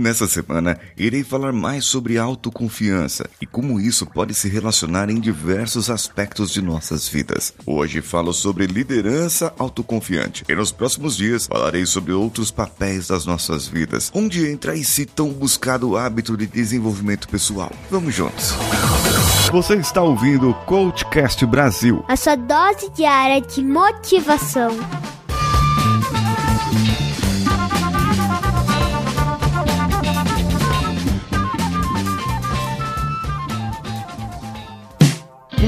Nessa semana, irei falar mais sobre autoconfiança e como isso pode se relacionar em diversos aspectos de nossas vidas. Hoje falo sobre liderança autoconfiante e nos próximos dias falarei sobre outros papéis das nossas vidas, onde entra esse tão buscado hábito de desenvolvimento pessoal. Vamos juntos. Você está ouvindo o Coachcast Brasil, a sua dose diária de motivação.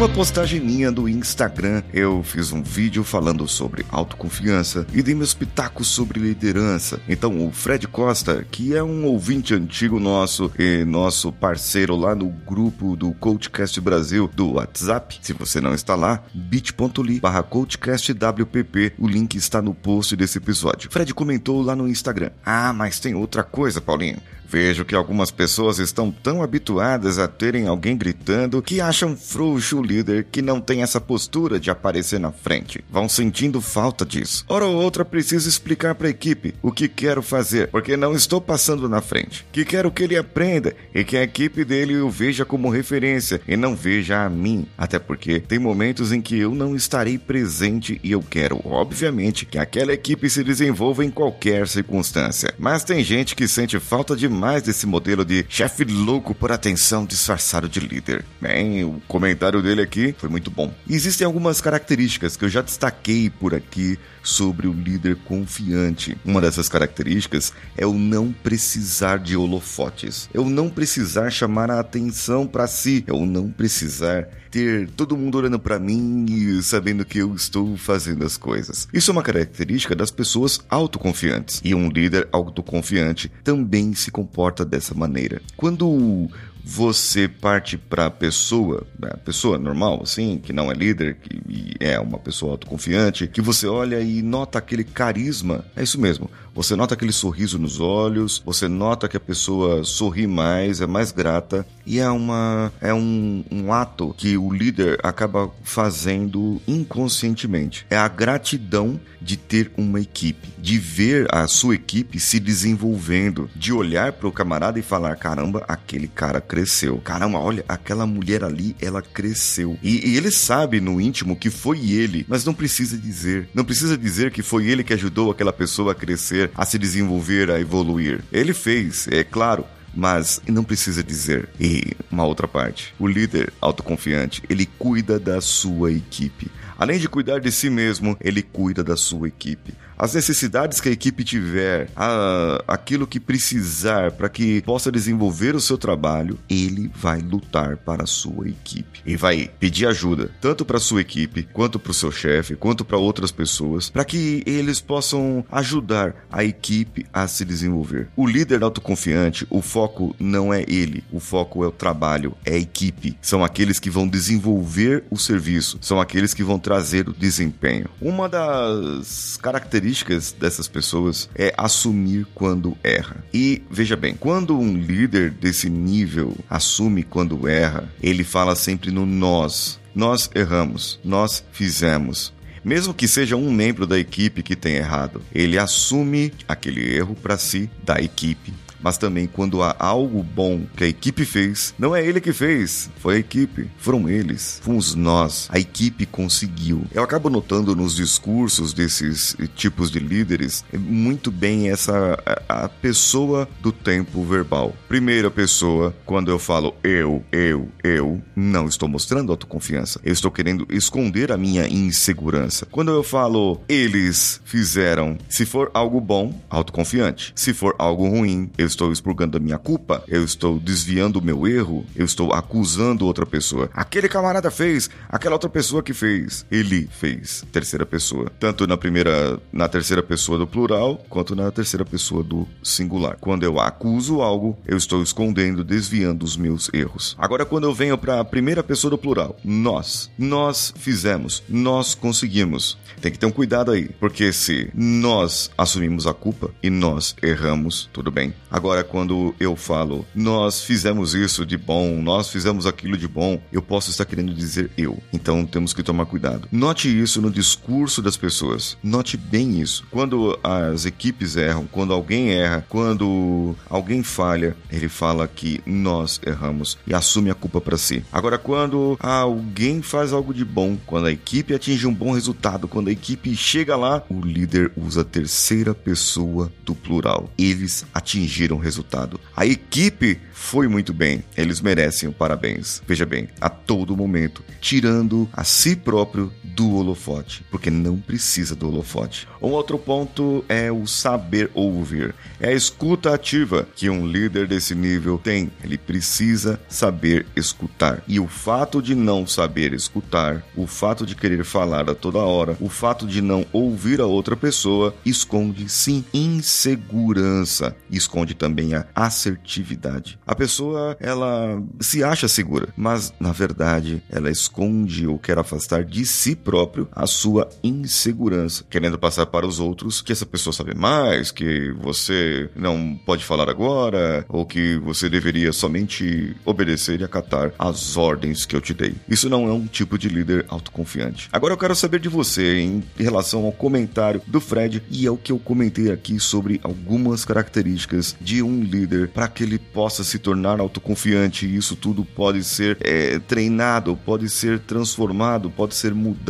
Uma postagem minha do Instagram, eu fiz um vídeo falando sobre autoconfiança e dei meus pitacos sobre liderança. Então, o Fred Costa, que é um ouvinte antigo nosso e nosso parceiro lá no grupo do Coachcast Brasil do WhatsApp, se você não está lá, bit.ly barra coachcastwpp, o link está no post desse episódio. Fred comentou lá no Instagram. Ah, mas tem outra coisa, Paulinho. Vejo que algumas pessoas estão tão habituadas a terem alguém gritando que acham frouxo líder que não tem essa postura de aparecer na frente. Vão sentindo falta disso. Hora ou outra preciso explicar para a equipe o que quero fazer, porque não estou passando na frente. Que quero que ele aprenda e que a equipe dele o veja como referência e não veja a mim. Até porque tem momentos em que eu não estarei presente e eu quero, obviamente, que aquela equipe se desenvolva em qualquer circunstância. Mas tem gente que sente falta de mais desse modelo de chefe louco por atenção disfarçado de líder. Bem, o comentário dele aqui foi muito bom. existem algumas características que eu já destaquei por aqui sobre o líder confiante. Uma dessas características é o não precisar de holofotes, é o não precisar chamar a atenção para si, é o não precisar ter todo mundo olhando para mim e sabendo que eu estou fazendo as coisas. Isso é uma característica das pessoas autoconfiantes. E um líder autoconfiante também se comporta dessa maneira. Quando você parte para a pessoa, a pessoa normal, assim, que não é líder, que é uma pessoa autoconfiante, que você olha e nota aquele carisma, é isso mesmo. Você nota aquele sorriso nos olhos, você nota que a pessoa sorri mais, é mais grata e é uma é um, um ato que o líder acaba fazendo inconscientemente. É a gratidão de ter uma equipe, de ver a sua equipe se desenvolvendo, de olhar para o camarada e falar: caramba, aquele cara cresceu. Caramba, olha, aquela mulher ali, ela cresceu. E, e ele sabe no íntimo que foi ele, mas não precisa dizer. Não precisa dizer que foi ele que ajudou aquela pessoa a crescer, a se desenvolver, a evoluir. Ele fez, é claro mas não precisa dizer. E uma outra parte, o líder autoconfiante, ele cuida da sua equipe. Além de cuidar de si mesmo, ele cuida da sua equipe as necessidades que a equipe tiver, a, aquilo que precisar para que possa desenvolver o seu trabalho, ele vai lutar para a sua equipe e vai pedir ajuda tanto para a sua equipe quanto para o seu chefe, quanto para outras pessoas, para que eles possam ajudar a equipe a se desenvolver. O líder autoconfiante, o foco não é ele, o foco é o trabalho, é a equipe. São aqueles que vão desenvolver o serviço, são aqueles que vão trazer o desempenho. Uma das características características dessas pessoas é assumir quando erra. E veja bem, quando um líder desse nível assume quando erra, ele fala sempre no nós. Nós erramos, nós fizemos, mesmo que seja um membro da equipe que tenha errado, ele assume aquele erro para si, da equipe, mas também quando há algo bom que a equipe fez, não é ele que fez, foi a equipe, foram eles, fomos nós, a equipe conseguiu. Eu acabo notando nos discursos desses tipos de líderes muito bem essa a, a pessoa do tempo verbal. Primeira pessoa, quando eu falo eu, eu, eu, não estou mostrando autoconfiança. Eu estou querendo esconder a minha insegurança. Quando eu falo eles fizeram, se for algo bom, autoconfiante. Se for algo ruim, eu estou expurgando a minha culpa, eu estou desviando o meu erro, eu estou acusando outra pessoa. Aquele camarada fez, aquela outra pessoa que fez, ele fez. Terceira pessoa. Tanto na primeira, na terceira pessoa do plural, quanto na terceira pessoa do singular. Quando eu acuso algo, eu estou escondendo, desviando os meus erros. Agora, quando eu venho para a primeira pessoa do plural, nós, nós fizemos, nós conseguimos. Tem que ter um cuidado aí, porque se nós assumimos a culpa e nós erramos, tudo bem. Agora, quando eu falo, nós fizemos isso de bom, nós fizemos aquilo de bom, eu posso estar querendo dizer eu. Então temos que tomar cuidado. Note isso no discurso das pessoas. Note bem isso. Quando as equipes erram, quando alguém erra, quando alguém falha, ele fala que nós erramos e assume a culpa para si. Agora, quando alguém faz algo de bom, quando a equipe atinge um bom resultado, quando a equipe chega lá, o líder usa a terceira pessoa do plural. Eles atingiram o resultado. A equipe foi muito bem. Eles merecem o parabéns. Veja bem, a todo momento, tirando a si próprio do holofote, porque não precisa do holofote. Um outro ponto é o saber ouvir. É a escuta ativa que um líder desse nível tem. Ele precisa saber escutar. E o fato de não saber escutar, o fato de querer falar a toda hora, o fato de não ouvir a outra pessoa, esconde sim insegurança, esconde também a assertividade. A pessoa, ela se acha segura, mas na verdade ela esconde ou quer afastar de si próprio a sua insegurança, querendo passar para os outros que essa pessoa sabe mais, que você não pode falar agora, ou que você deveria somente obedecer e acatar as ordens que eu te dei. Isso não é um tipo de líder autoconfiante. Agora eu quero saber de você em relação ao comentário do Fred e é o que eu comentei aqui sobre algumas características de um líder para que ele possa se tornar autoconfiante. Isso tudo pode ser é, treinado, pode ser transformado, pode ser mudado.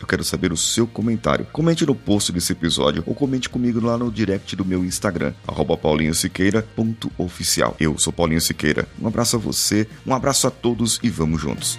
Eu quero saber o seu comentário. Comente no post desse episódio ou comente comigo lá no direct do meu Instagram, paulinhosiqueira.oficial. Eu sou Paulinho Siqueira. Um abraço a você, um abraço a todos e vamos juntos.